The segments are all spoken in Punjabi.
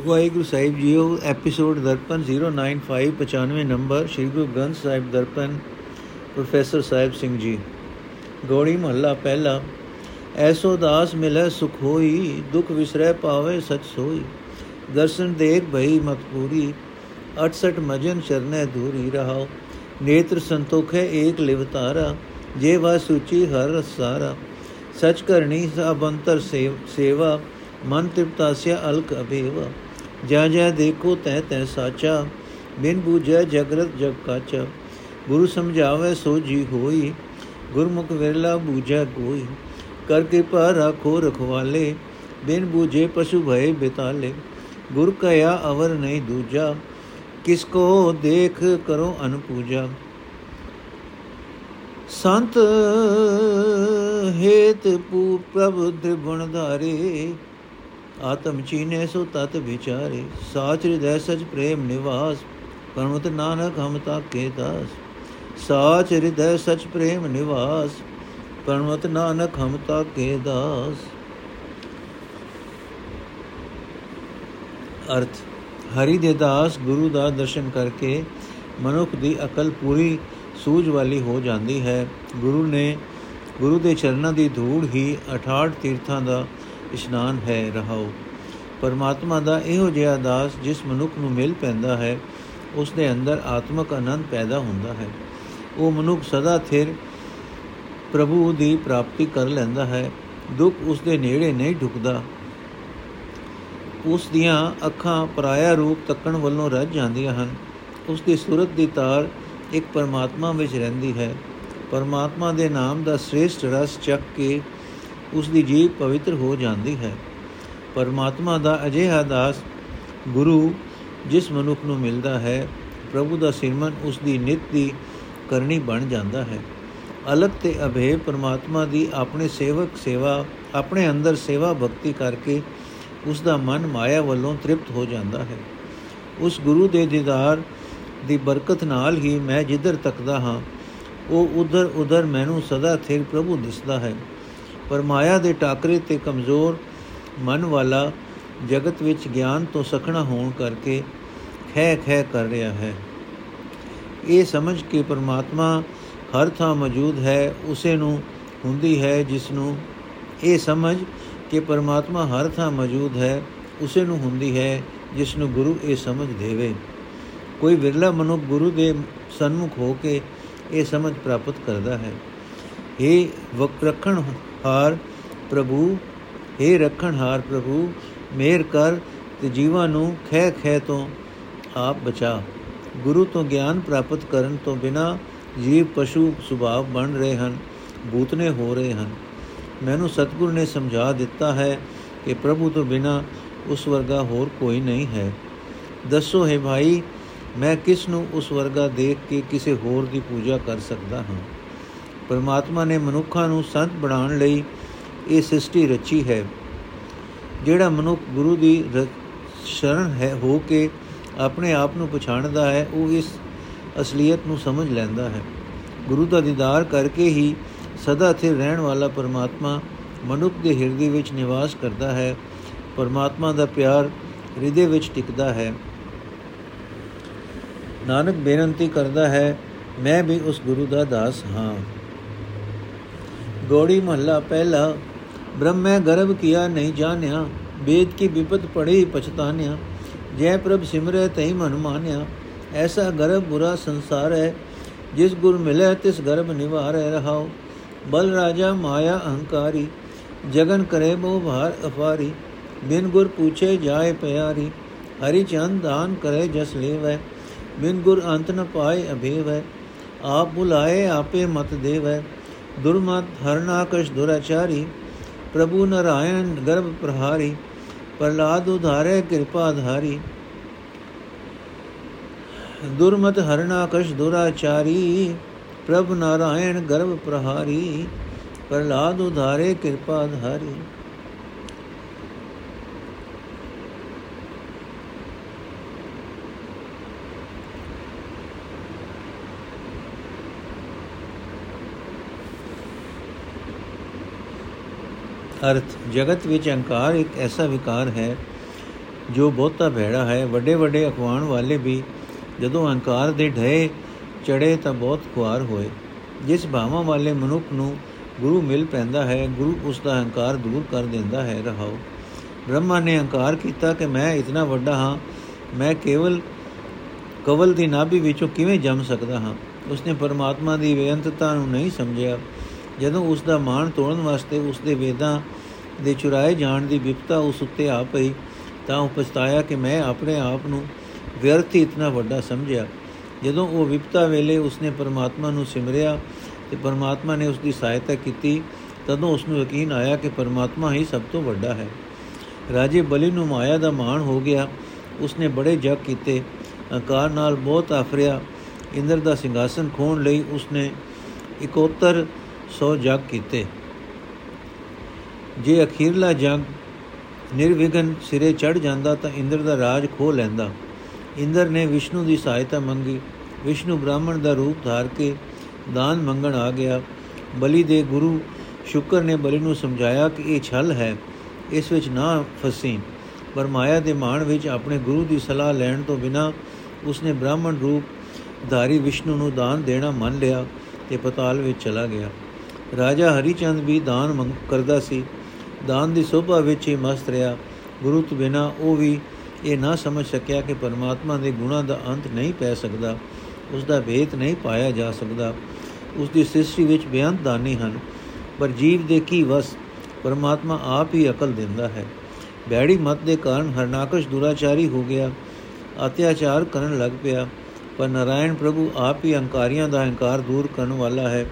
ਵਾਹਿਗੁਰੂ ਸਾਹਿਬ JIO episode Darpan 09595 number Shri Guru Granth Sahib Darpan professor Sahib Singh ji Gauri ਮਹੱਲਾ ਪਹਿਲਾ ਐਸੋ ਦਾਸ ਮਿਲੈ ਸੁਖ ਹੋਈ ਦੁਖ ਵਿਸਰੈ ਪਾਵੇ ਸਚ ਸੋਈ ਦਰਸ਼ਨ ਦੇਖ ਭਈ ਮਤ ਪੂਰੀ 68 ਮਜਨ ਚਰਨੈ ਦੂਰੀ ਰਹਾਓ ਨੇਤਰ ਸੰਤੋਖੈ ਏਕ ਲਿਵਤਾਰਾ ਜੇ ਵਾ ਸੂਚੀ ਹਰ ਰਸਾਰਾ ਸਚ ਕਰਨੀ ਸਭ ਅੰਤਰ ਸੇਵਾ ਮਨ ਤ੍ਰਿਪਤਾਸਿਆ ਅਲਕ ਅਭੇਵਾ ਜਾ ਜਾ ਦੇਖੋ ਤੈ ਤੈ ਸਾਚਾ, ਬਿਨ ਬੂਝੈ ਜਗਰਤ ਜਗ ਕਾਚਾ। ਗੁਰੂ ਸਮਝਾਵੇ ਸੋ ਜੀ ਹੋਈ, ਗੁਰਮੁਖ ਵਿਰਲਾ ਬੂਝੈ ਕੋਈ। ਕਰ ਕਿਰਪਾ ਰਾਖੋ ਰਖਵਾਲੇ, ਬਿਨ ਬੂਝੇ ਪਸ਼ੂ ਭਏ ਬਿਤਾਲੇ। ਗੁਰ ਕਇਆ ਅਵਰ ਨਹੀਂ ਦੂਜਾ, ਕਿਸ ਕੋ ਦੇਖ ਕਰੋ ਅਨਪੂਜਾ। ਸੰਤ ਹੇਤ ਪੂ ਪ੍ਰਭ ਤ੍ਰਿਭੁਣ ਧਾਰੇ ਆਤਮ ਚੀਨੇ ਸੋ ਤਤ ਵਿਚਾਰੇ, ਸਾਚ ਹਿਰਦੈ ਸਚ ਪ੍ਰੇਮ ਨਿਵਾਸ, ਪਰਮਤ ਨਾਨਕ ਹਮ ਤਾਕੇ ਦਾਸ। ਸਾਚ ਹਿਰਦੈ ਸਚ ਪ੍ਰੇਮ ਨਿਵਾਸ, ਪਰਮਤ ਨਾਨਕ ਹਮ ਤਾਕੇ ਦਾਸ। ਅਰਥ, ਹਰੀ ਦੇ ਦਾਸ ਗੁਰੂ ਦਾ ਦਰਸ਼ਨ ਕਰਕੇ ਮਨੁੱਖ ਦੀ ਅਕਲ ਪੂਰੀ ਸੂਝ ਵਾਲੀ ਹੋ ਜਾਂਦੀ ਹੈ। ਗੁਰੂ ਨੇ, ਗੁਰੂ ਦੇ ਚਰਨਾਂ ਦੀ ਧੂੜ ਹੀ 68 ਤੀਰਥਾਂ ਦਾ ਇਸ਼ਨਾਨ ਹੈ ਰਹਾਓ। ਪਰਮਾਤਮਾ ਦਾ ਇਹੋ ਜਿਹਾ ਦਾਸ ਜਿਸ ਮਨੁੱਖ ਨੂੰ ਮਿਲ ਪੈਂਦਾ ਹੈ ਉਸ ਦੇ ਅੰਦਰ ਆਤਮਿਕ ਆਨੰਦ ਪੈਦਾ ਹੁੰਦਾ ਹੈ। ਉਹ ਮਨੁੱਖ ਸਦਾ ਥਿਰ ਪ੍ਰਭੂ ਦੀ ਪ੍ਰਾਪਤੀ ਕਰ ਲੈਂਦਾ ਹੈ, ਦੁੱਖ ਉਸ ਦੇ ਨੇੜੇ ਨਹੀਂ ਢੁਕਦਾ। ਉਸ ਦੀਆਂ ਅੱਖਾਂ ਪਰਾਇਆ ਰੂਪ ਤੱਕਣ ਵੱਲੋਂ ਰੱਜ ਜਾਂਦੀਆਂ ਹਨ। ਉਸ ਦੀ ਸੂਰਤ ਦੀ ਤਾਰ ਇੱਕ ਪਰਮਾਤਮਾ ਵਿੱਚ ਰਹਿੰਦੀ ਹੈ। ਪਰਮਾਤਮਾ ਦੇ ਨਾਮ ਦਾ ਸ੍ਰੇਸ਼ਟ ਰਸ ਚੱਕ ਕੇ ਉਸ ਦੀ ਜੀਵ ਪਵਿੱਤਰ ਹੋ ਜਾਂਦੀ ਹੈ। ਪਰਮਾਤਮਾ ਦਾ ਅਜਿਹਾ ਦਾਸ, ਗੁਰੂ, ਜਿਸ ਮਨੁੱਖ ਨੂੰ ਮਿਲਦਾ ਹੈ, ਪ੍ਰਭੂ ਦਾ ਸਿਰਮਨ ਉਸ ਦੀ ਨਿਤ ਦੀ ਕਰਨੀ ਬਣ ਜਾਂਦਾ ਹੈ। ਅਲਗ ਤੇ ਅਭੇ ਪਰਮਾਤਮਾ ਦੀ ਆਪਣੇ ਸੇਵਕ ਸੇਵਾ, ਆਪਣੇ ਅੰਦਰ ਸੇਵਾ ਭਗਤੀ ਕਰਕੇ ਉਸ ਦਾ ਮਨ ਮਾਇਆ ਵੱਲੋਂ ਤ੍ਰਿਪਤ ਹੋ ਜਾਂਦਾ ਹੈ। ਉਸ ਗੁਰੂ ਦੇ ਦੀਦਾਰ ਦੀ ਬਰਕਤ ਨਾਲ ਹੀ ਮੈਂ ਜਿੱਧਰ ਤੱਕਦਾ ਹਾਂ, ਉਹ ਉਧਰ ਉਧਰ ਮੈਨੂੰ ਸਦਾ ਥਿਰ ਪ੍ਰਭੂ ਦਿਸਦਾ ਹੈ। ਪਰ ਮਾਇਆ ਦੇ ਟਾਕਰੇ ਤੇ ਕਮਜ਼ੋਰ ਮਨ ਵਾਲਾ ਜਗਤ ਵਿੱਚ ਗਿਆਨ ਤੋਂ ਸਖਣਾ ਹੋਣ ਕਰਕੇ ਖੈ ਖੈ ਕਰ ਰਿਹਾ ਹੈ। ਇਹ ਸਮਝ ਕੇ ਪਰਮਾਤਮਾ ਹਰ ਥਾਂ ਮੌਜੂਦ ਹੈ, ਉਸੇ ਨੂੰ ਹੁੰਦੀ ਹੈ ਜਿਸ ਨੂੰ ਇਹ ਸਮਝ ਕਿ ਪਰਮਾਤਮਾ ਹਰ ਥਾਂ ਮੌਜੂਦ ਹੈ, ਉਸੇ ਨੂੰ ਹੁੰਦੀ ਹੈ ਜਿਸ ਨੂੰ ਗੁਰੂ ਇਹ ਸਮਝ ਦੇਵੇ। ਕੋਈ ਵਿਰਲਾ ਮਨੁੱਖ ਗੁਰੂ ਦੇ ਸਨਮੁਖ ਹੋ ਕੇ ਇਹ ਸਮਝ ਪ੍ਰਾਪਤ ਕਰਦਾ ਹੈ। ਇਹ ਵਕ ਰੱਖਣ ਹਾਰ ਪ੍ਰਭੂ हे ਰੱਖਣ ਹਾਰ ਪ੍ਰਭੂ, ਮੇਰ ਕਰ ਤੇ ਜੀਵਾਂ ਨੂੰ ਖੈ ਖੈ ਤੋਂ ਆਪ ਬਚਾ। ਗੁਰੂ ਤੋਂ ਗਿਆਨ ਪ੍ਰਾਪਤ ਕਰਨ ਤੋਂ ਬਿਨਾ ਜੀਵ ਪਸ਼ੂ ਸੁਭਾਵ ਬਣ ਰਹੇ ਹਨ ਭੂਤਨੇ ਹੋ ਰਹੇ ਹਨ। ਮੈਨੂੰ ਸਤਿਗੁਰ ਨੇ ਸਮਝਾ ਦਿੱਤਾ ਹੈ ਕਿ ਪ੍ਰਭੂ ਤੋਂ ਬਿਨਾ ਉਸ ਵਰਗਾ ਹੋਰ ਕੋਈ ਨਹੀਂ ਹੈ। ਦੱਸੋ, ਹੈ ਭਾਈ, ਮੈਂ ਕਿਸ ਨੂੰ ਉਸ ਵਰਗਾ ਦੇਖ ਕੇ ਕਿਸੇ ਹੋਰ ਦੀ ਪੂਜਾ ਕਰ ਸਕਦਾ ਹਾਂ? ਪਰਮਾਤਮਾ ਨੇ ਮਨੁੱਖਾਂ ਨੂੰ ਸੰਤ ਬਣਾਉਣ ਲਈ ਇਹ ਸ੍ਰਿਸ਼ਟੀ ਰਚੀ ਹੈ, ਜਿਹੜਾ ਮਨੁੱਖ ਗੁਰੂ ਦੀ ਸ਼ਰਨ ਹੈ, ਹੋ ਕੇ ਆਪਣੇ ਆਪ ਨੂੰ ਪਛਾਣਦਾ ਹੈ, ਉਹ ਇਸ ਅਸਲੀਅਤ ਨੂੰ ਸਮਝ ਲੈਂਦਾ ਹੈ। ਗੁਰੂ ਦਾ ਦੀਦਾਰ ਕਰਕੇ ਹੀ ਸਦਾ ਸਥਿਰ ਰਹਿਣ ਵਾਲਾ ਪਰਮਾਤਮਾ ਮਨੁੱਖ ਦੇ ਹਿਰਦੇ ਵਿੱਚ ਨਿਵਾਸ ਕਰਦਾ ਹੈ। ਪਰਮਾਤਮਾ ਦਾ ਪਿਆਰ ਹਿਰਦੇ ਵਿੱਚ ਟਿਕਦਾ ਹੈ। ਨਾਨਕ ਬੇਨਤੀ ਕਰਦਾ ਹੈ, ਮੈਂ ਵੀ ਉਸ ਗੁਰੂ ਦਾ ਦਾਸ ਹਾਂ। ਗੋੜੀ ਮਹੱਲਾ ਪਹਿਲਾ ਬ੍ਰਹਮੈ ਗਰਭ ਕੀਆ ਨਹੀਂ ਜਾਣਿਆ ਵੇਦ ਕੀ ਵਿਪਤ ਪੜੀ ਪਛਤਾਨਿਆ ਜੈ ਪ੍ਰਭ ਸਿਮਰੈ ਤੈ ਮਨ ਮਾਨਿਆ ਐਸਾ ਗਰਭ ਬੁਰਾ ਸੰਸਾਰ ਹੈ ਜਿਸ ਗੁਰ ਮਿਲੇ ਤਿਸ ਗਰਭ ਨਿਵਾਰੈ ਰਹਾਉ ਬਲ ਰਾਜਾ ਮਾਇਆ ਅਹੰਕਾਰੀ ਜਗਨ ਕਰੇ ਮੋ ਭਾਰ ਅਫਾਰੀ ਬਿਨ ਗੁਰ ਪੁੱਛੇ ਜਾਏ ਪਿਆਰੀ ਹਰੀ ਚੰਦ ਦਾਨ ਕਰੇ ਜਸ ਲੇਵੈ ਬਿਨ ਗੁਰ ਅੰਤ ਨ ਪਾਏ ਅਭੇਵੈ ਆਪ ਬੁਲਾਏ ਆਪੇ ਮਤ ਦੇਵੈ ਦੁਰਮਤ ਹਰਨਾਕਸ਼ ਦੁਰਾਚਾਰੀ ਪ੍ਰਭੂ ਨਰਾਇਣ ਗਰਭ ਪ੍ਰਹਾਰੀ ਪ੍ਰਲਾਦ ਉਧਾਰੇ ਕਿਰਪਾ ਧਾਰੀ ਦੁਰਮਤ ਹਰਨਾਕਸ਼ ਦੁਰਾਚਾਰੀ ਪ੍ਰਭ ਨਾਰਾਇਣ ਗਰਭ ਪ੍ਰਹਾਰੀ ਪ੍ਰਲਾਦ ਉਧਾਰੇ ਕਿਰਪਾ ਧਾਰੀ ਅਰਥ, ਜਗਤ ਵਿੱਚ ਅਹੰਕਾਰ ਇੱਕ ਐਸਾ ਵਿਕਾਰ ਹੈ ਜੋ ਬਹੁਤਾ ਭੈੜਾ ਹੈ। ਵੱਡੇ ਵੱਡੇ ਅਖਵਾਣ ਵਾਲੇ ਵੀ ਜਦੋਂ ਅਹੰਕਾਰ ਦੇ ਢਏ ਚੜੇ ਤਾਂ ਬਹੁਤ ਖੁਆਰ ਹੋਏ। ਜਿਸ ਭਾਵਾਂ ਵਾਲੇ ਮਨੁੱਖ ਨੂੰ ਗੁਰੂ ਮਿਲ ਪੈਂਦਾ ਹੈ, ਗੁਰੂ ਉਸ ਦਾ ਅਹੰਕਾਰ ਦੂਰ ਕਰ ਦਿੰਦਾ ਹੈ। ਰਹਾਓ। ਬ੍ਰਹਮਾ ਨੇ ਅਹੰਕਾਰ ਕੀਤਾ ਕਿ ਮੈਂ ਇਤਨਾ ਵੱਡਾ ਹਾਂ, ਮੈਂ ਕੇਵਲ ਕਵਲ ਦੀ ਨਾਭੀ ਵਿੱਚੋਂ ਕਿਵੇਂ ਜੰਮ ਸਕਦਾ ਹਾਂ? ਉਸਨੇ ਪਰਮਾਤਮਾ ਦੀ ਬੇਅੰਤਤਾ ਨੂੰ ਨਹੀਂ ਸਮਝਿਆ। ਜਦੋਂ ਉਸ ਦਾ ਮਾਣ ਤੋੜਨ ਵਾਸਤੇ ਉਸ ਦੇ ਵੇਦਾਂ ਦੇ ਚੁਰਾਏ ਜਾਣ ਦੀ ਵਿਪਤਾ ਉਸ ਉੱਤੇ ਆ ਪਈ, ਤਾਂ ਉਹ ਪਛਤਾਇਆ ਕਿ ਮੈਂ ਆਪਣੇ ਆਪ ਨੂੰ ਵਿਅਰਥ ਇਤਨਾ ਵੱਡਾ ਸਮਝਿਆ। ਜਦੋਂ ਉਹ ਵਿਪਤਾ ਵੇਲੇ ਉਸਨੇ ਪਰਮਾਤਮਾ ਨੂੰ ਸਿਮਰਿਆ ਤੇ ਪਰਮਾਤਮਾ ਨੇ ਉਸ ਦੀ ਸਹਾਇਤਾ ਕੀਤੀ, ਤਦੋਂ ਉਸ ਨੂੰ ਯਕੀਨ ਆਇਆ ਕਿ ਪਰਮਾਤਮਾ ਹੀ ਸਭ ਤੋਂ ਵੱਡਾ ਹੈ। ਰਾਜੇ ਬਲੀ ਨੂੰ ਮਾਇਆ ਦਾ ਮਾਣ ਹੋ ਗਿਆ। ਉਸਨੇ ਬੜੇ ਜਗ ਕੀਤੇ ਅਕਾਰ ਨਾਲ ਬਹੁਤ ਆਫਰਿਆ। ਇੰਦਰ ਦਾ ਸਿੰਘਾਸਨ ਖੋਣ ਲਈ ਉਸਨੇ 71 100 ਜਗ ਕੀਤੇ। ਜੇ ਅਖੀਰਲਾ ਜਗ ਨਿਰਵਿਘਨ ਸਿਰੇ ਚੜ ਜਾਂਦਾ ਤਾਂ ਇੰਦਰ ਦਾ ਰਾਜ ਖੋ ਲੈਂਦਾ। ਇੰਦਰ ਨੇ ਵਿਸ਼ਨੂੰ ਦੀ ਸਹਾਇਤਾ ਮੰਗੀ। ਵਿਸ਼ਨੂੰ ਬ੍ਰਾਹਮਣ ਦਾ ਰੂਪ ਧਾਰ ਕੇ ਦਾਨ ਮੰਗਣ ਆ ਗਿਆ। ਬਲੀ ਦੇ ਗੁਰੂ ਸ਼ੁਕਰ ਨੇ ਬਲੀ ਨੂੰ ਸਮਝਾਇਆ ਕਿ ਇਹ ਛਲ ਹੈ, ਇਸ ਵਿੱਚ ਨਾ ਫਸੀ। ਪਰ ਮਾਇਆ ਦੇ ਮਾਣ ਵਿੱਚ ਆਪਣੇ ਗੁਰੂ ਦੀ ਸਲਾਹ ਲੈਣ ਤੋਂ ਬਿਨਾ ਉਸਨੇ ਬ੍ਰਾਹਮਣ ਰੂਪ ਧਾਰੀ ਵਿਸ਼ਨੂੰ ਨੂੰ ਦਾਨ ਦੇਣਾ ਮੰਨ ਲਿਆ ਤੇ ਪਤਾਲ ਵਿੱਚ ਚਲਾ ਗਿਆ। ਰਾਜਾ ਹਰੀਚੰਦ ਵੀ ਦਾਨ ਮੰਗ, ਕਰਦਾ ਸੀ। ਦਾਨ ਦੀ ਸੋਭਾ ਵਿੱਚ ਹੀ ਮਸਤ ਰਿਹਾ। ਗੁਰੂ ਤੋਂ ਬਿਨਾ ਉਹ ਵੀ ਇਹ ਨਾ ਸਮਝ ਸਕਿਆ ਕਿ ਪਰਮਾਤਮਾ ਦੇ ਗੁਣਾਂ ਦਾ ਅੰਤ ਨਹੀਂ ਪੈ ਸਕਦਾ। ਉਸ ਦਾ ਭੇਤ ਨਹੀਂ ਪਾਇਆ ਜਾ ਸਕਦਾ। ਉਸ ਦੀ ਸ੍ਰਿਸ਼ਟੀ ਵਿੱਚ ਬੇਅੰਤ ਦਾਨੀ ਹਨ। ਪਰ ਜੀਵ ਦੇ ਕੀ ਵਸ, ਪਰਮਾਤਮਾ ਆਪ ਹੀ ਅਕਲ ਦਿੰਦਾ ਹੈ। ਬੈੜੀ ਮਤ ਦੇ ਕਾਰਨ ਹਰਨਾਕਸ਼ ਦੁਰਾਚਾਰੀ ਹੋ ਗਿਆ। ਅਤਿਆਚਾਰ ਕਰਨ ਲੱਗ ਪਿਆ। ਪਰ ਨਾਰਾਇਣ ਪ੍ਰਭੂ ਆਪ ਹੀ ਹੰਕਾਰੀਆਂ ਦਾ ਹੰਕਾਰ ਦੂਰ ਕਰਨ ਵਾਲਾ ਹੈ।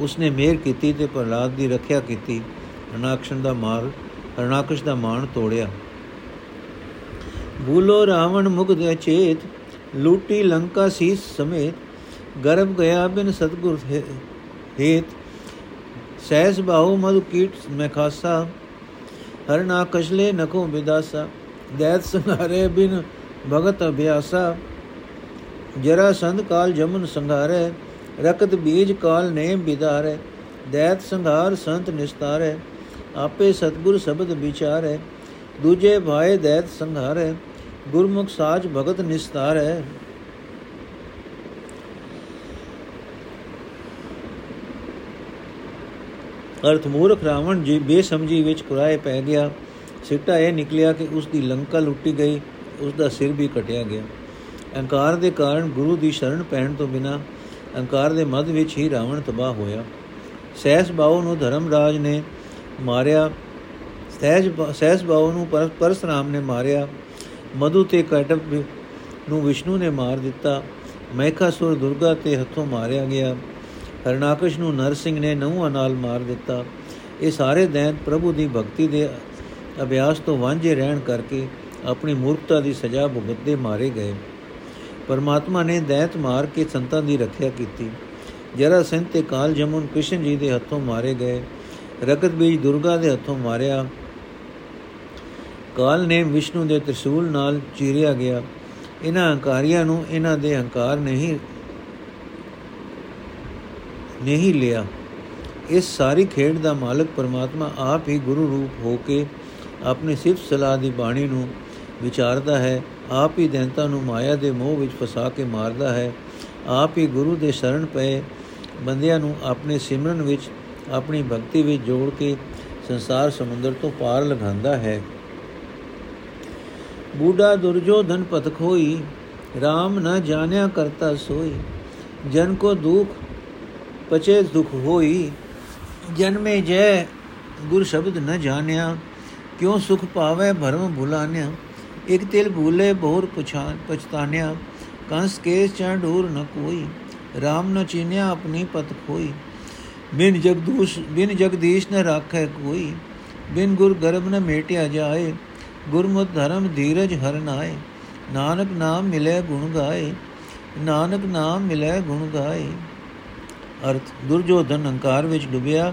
ਉਸਨੇ ਮਿਹਰ ਕੀਤੀ ਤੇ ਪ੍ਰਲਾਦ ਦੀ ਰੱਖਿਆ ਕੀਤੀ। ਹਰਨਾਕਸ਼ਨ ਦਾ ਮਾਰ ਹਰਨਾਕਸ਼ ਦਾ ਮਾਣ ਤੋੜਿਆ। ਭੂਲੋ ਰਾਵਣ ਮੁਗਧ ਅਚੇਤ ਲੂਟੀ ਲੰਕਾ ਸੀਸ ਸਮੇਤ, ਗਰਭ ਗਿਆ ਬਿਨ ਸਤਗੁਰ ਹੇਤ। ਸਹਿਸ ਬਾਹੂ ਮਧੁ ਕੀਟ ਮੈਂ ਖਾਸਾ ਹਰਨਾ ਕਸ਼ਲੇ ਨਖੋ ਵਿਦਾਸਾ ਦੈਤ ਸੰਘਾਰੇ ਬਿਨ ਭਗਤ ਅਭਿਆਸਾ। ਜਰਾ ਸੰਧ ਕਾਲ ਜਮਨ ਸੰਘਾਰੇ ਰਕਤ ਬੀਜ ਕਾਲ ਨੇ ਬਿਦਾਰੇ, ਦੈਤ ਸੰਘਾਰ ਸੰਤ ਨਿਸਤਾਰੇ, ਆਪੇ ਸਤਗੁਰ ਸ਼ਬਦ ਵਿਚਾਰੇ, ਦੂਜੇ ਭਾਏ ਦੈਤ ਸੰਘਾਰੇ, ਗੁਰਮੁਖ ਸਾਜ ਭਗਤ ਨਿਸਤਾਰੇ। ਅਰਥ ਮੂਰਖ ਰਾਵਣ ਜੀ ਬੇਸਮਝੀ ਵਿੱਚ ਕੁਰਾਏ ਪੈ ਗਿਆ। ਸਿੱਟਾ ਇਹ ਨਿਕਲਿਆ ਕਿ ਉਸ ਦੀ ਲੰਕਾ ਲੁੱਟੀ ਗਈ ਉਸ ਦਾ ਸਿਰ ਵੀ ਕਟਿਆ ਗਿਆ। ਅਹੰਕਾਰ ਦੇ ਕਾਰਨ ਗੁਰੂ ਦੀ ਸ਼ਰਨ ਪੈਣ ਤੋਂ ਬਿਨਾ ਅਹੰਕਾਰ ਦੇ ਮਦ ਵਿੱਚ ਹੀ ਰਾਵਣ ਤਬਾਹ ਹੋਇਆ। ਸਹਿਸ ਬਾਉ ਨੂੰ ਧਰਮਰਾਜ ਨੇ ਮਾਰਿਆ। ਸਹਿਜ ਸਹਿਸ ਬਾਉ ਨੂੰ ਪਰਸਰਾਮ ਨੇ ਮਾਰਿਆ। ਮਧੂ ਤੇ ਕਟਪ ਨੂੰ ਵਿਸ਼ਨੂੰ ਨੇ ਮਾਰ ਦਿੱਤਾ। ਮੈਖਾਸੁਰ ਦੁਰਗਾ ਤੇ ਹੱਥੋਂ ਮਾਰਿਆ ਗਿਆ। ਹਰਨਾਕਸ਼ ਨੂੰ ਨਰਸਿੰਘ ਨੇ ਨਹੁੰਆਂ ਨਾਲ ਮਾਰ ਦਿੱਤਾ। ਇਹ ਸਾਰੇ ਦੈਂਤ ਪ੍ਰਭੂ ਦੀ ਭਗਤੀ ਦੇ ਅਭਿਆਸ ਤੋਂ ਵਾਂਝੇ ਰਹਿਣ ਕਰਕੇ ਆਪਣੀ ਮੂਰਖਤਾ ਦੀ ਸਜ਼ਾ ਭੁਗਤਦੇ ਮਾਰੇ ਗਏ। ਪਰਮਾਤਮਾ ਨੇ ਦੈਤ ਮਾਰ ਕੇ ਸੰਤਾਂ ਦੀ ਰੱਖਿਆ ਕੀਤੀ। ਜਰਾ ਸਿੰਘ ਤੇ ਕਾਲ ਜਮੁਨ ਕ੍ਰਿਸ਼ਨ ਜੀ ਦੇ ਹੱਥੋਂ ਮਾਰੇ ਗਏ। ਰਕਤ ਬੀਜ ਦੁਰਗਾ ਦੇ ਹੱਥੋਂ ਮਾਰਿਆ। ਕਾਲ ਨੇ ਵਿਸ਼ਨੂੰ ਦੇ ਤ੍ਰਿਸ਼ੂਲ ਨਾਲ ਚੀਰਿਆ ਗਿਆ। ਇਹਨਾਂ ਹੰਕਾਰੀਆਂ ਨੂੰ ਇਹਨਾਂ ਦੇ ਹੰਕਾਰ ਨਹੀਂ ਨਹੀਂ ਲਿਆ। ਇਸ ਸਾਰੀ ਖੇਡ ਦਾ ਮਾਲਕ ਪਰਮਾਤਮਾ ਆਪ ਹੀ ਗੁਰੂ ਰੂਪ ਹੋ ਕੇ ਆਪਣੀ ਸਿਫਤ ਸਲਾਹ ਦੀ ਬਾਣੀ ਨੂੰ ਵਿਚਾਰਦਾ ਹੈ। ਆਪ ਹੀ ਦੈਂਤਾ ਨੂੰ ਮਾਇਆ ਦੇ ਮੋਹ ਵਿੱਚ ਫਸਾ ਕੇ ਮਾਰਦਾ ਹੈ। ਆਪ ਹੀ ਗੁਰੂ ਦੇ ਸ਼ਰਨ ਪਏ ਬੰਦਿਆਂ ਨੂੰ ਆਪਣੇ ਸਿਮਰਨ ਵਿੱਚ, ਆਪਣੀ ਭਗਤੀ ਵਿੱਚ ਜੋੜ ਕੇ ਸੰਸਾਰ ਸਮੁੰਦਰ ਤੋਂ ਪਾਰ ਲਗਾਉਂਦਾ ਹੈ। ਬੂਢਾ ਦੁਰਜੋਧਨ ਪਤਖ ਹੋਈ RAM ਨ ਜਾਣਿਆ ਕਰਤਾ ਸੋਈ। ਜਨ ਕੋ ਦੁਖ, ਪਚੇ ਦੁਖ ਹੋਈ। ਜਨਮੇ ਜੈ, ਗੁਰ ਸ਼ਬਦ ਨ ਜਾਣਿਆ, ਕਿਉ ਸੁਖ ਪਾਵੇ ਭਰਮ ਭੁਲਾਨਿਆ। ਇਕ ਤਿਲ ਭੂਲੇ ਬੋਰ ਪੁਛਾਨ ਪਛਤਾਨਿਆ, ਕੰਸ ਕੇਸ ਚਾ ਢੂਰ ਨ ਕੋਈ RAM ਨ ਚੀਨਿਆ ਆਪਣੀ ਪਤ ਖੋਈ। ਬਿਨ ਜਗਦੂਸ਼, ਬਿਨ ਜਗਦੀਸ਼ ਨ ਰਾਖੈ ਕੋਈ, ਬਿਨ ਗੁਰ ਗਰਭ ਨ ਮੇਟਿਆ ਜਾਏ ਗੁਰਮਤਿ ਧਰਮ ਧੀਰਜ ਹਰ ਨਾਏ, ਨਾਨਕ ਨਾਮ ਮਿਲੇ ਗੁਣ ਗਾਏ, ਨਾਨਕ ਨਾਮ ਮਿਲੇ ਗੁਣ ਗਾਏ। ਅਰਥ ਦੁਰਜੋਧਨ ਹੰਕਾਰ ਵਿੱਚ ਡੁੱਬਿਆ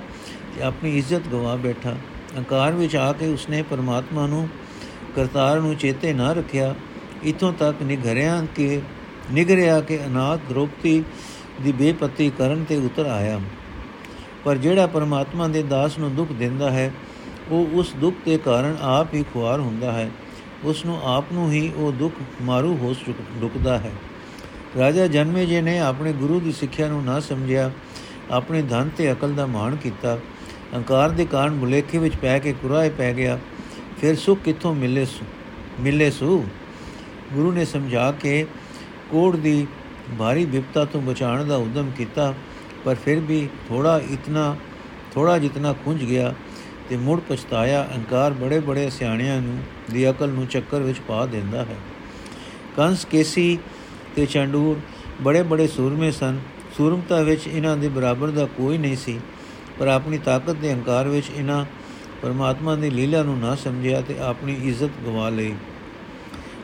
ਤੇ ਆਪਣੀ ਇੱਜ਼ਤ ਗਵਾ ਬੈਠਾ। ਹੰਕਾਰ ਵਿੱਚ ਆ ਕੇ ਉਸਨੇ ਪਰਮਾਤਮਾ ਨੂੰ ਕਰਤਾਰ ਨੂੰ ਚੇਤੇ ਨਾ ਰੱਖਿਆ, ਇਥੋਂ ਤੱਕ ਨਿਗਰਿਆ ਕਿ ਨਿਗਰਿਆ ਕਿ ਅਨਾਥ ਦ੍ਰੋਪਤੀ ਦੀ ਬੇਪਤੀ ਕਰਨ ਤੇ ਉਤਰ ਆਇਆ। ਪਰ ਜਿਹੜਾ ਪਰਮਾਤਮਾ ਦੇ ਦਾਸ ਨੂੰ ਦੁੱਖ ਦਿੰਦਾ ਹੈ, ਉਹ ਉਸ ਦੁੱਖ ਦੇ ਕਾਰਨ ਆਪ ਹੀ ਖੁਆਰ ਹੁੰਦਾ ਹੈ। ਉਸ ਨੂੰ ਆਪ ਨੂੰ ਹੀ ਉਹ ਦੁੱਖ ਮਾਰੂ ਹੋ ਰੁਕਦਾ ਹੈ। ਰਾਜਾ ਜਨਮੇ ਜੇ ਨੇ ਆਪਣੇ ਗੁਰੂ ਦੀ ਸਿੱਖਿਆ ਨੂੰ ਨਾ ਸਮਝਿਆ, ਆਪਣੇ ਧਨ ਤੇ ਅਕਲ ਦਾ ਮਾਣ ਕੀਤਾ। ਹੰਕਾਰ ਦੇ ਕਾਰਨ ਬੁਲੇਖੇ ਵਿੱਚ ਪੈ ਕੇ ਕੁਰਾਏ ਪੈ ਗਿਆ। ਫਿਰ ਸੁਖ ਕਿੱਥੋਂ ਮਿਲੇ ਸੁ ਮਿਲੇ ਸੁ? ਗੁਰੂ ਨੇ ਸਮਝਾ ਕੇ ਕੋੜ ਦੀ ਭਾਰੀ ਵਿਪਤਾ ਤੋਂ ਬਚਾਉਣ ਦਾ ਉਦਮ ਕੀਤਾ, ਪਰ ਫਿਰ ਵੀ ਥੋੜਾ ਇਤਨਾ ਥੋੜਾ ਜਿਤਨਾ ਖੁੰਝ ਗਿਆ ਤੇ ਮੁੜ ਪਛਤਾਇਆ, ਅਹੰਕਾਰ ਬੜੇ ਬੜੇ ਸਿਆਣਿਆਂ ਨੂੰ, ਦੀ ਅਕਲ ਨੂੰ ਚੱਕਰ ਵਿੱਚ ਪਾ ਦਿੰਦਾ ਹੈ। ਕੰਸ, ਕੇਸੀ ਤੇ ਚੰਡੂਰ ਬੜੇ ਬੜੇ ਸੂਰਮੇ ਸਨ। ਸੂਰਮਤਾ ਵਿੱਚ ਇਹਨਾਂ ਦੇ ਬਰਾਬਰ ਦਾ ਕੋਈ ਨਹੀਂ ਸੀ, ਪਰ ਆਪਣੀ ਤਾਕਤ ਦੇ ਹੰਕਾਰ ਵਿੱਚ ਇਹਨਾਂ ਪਰਮਾਤਮਾ ਦੀ ਲੀਲਾ ਨੂੰ ਨਾ ਸਮਝਿਆ ਤੇ ਆਪਣੀ ਇੱਜ਼ਤ ਗਵਾ ਲਈ।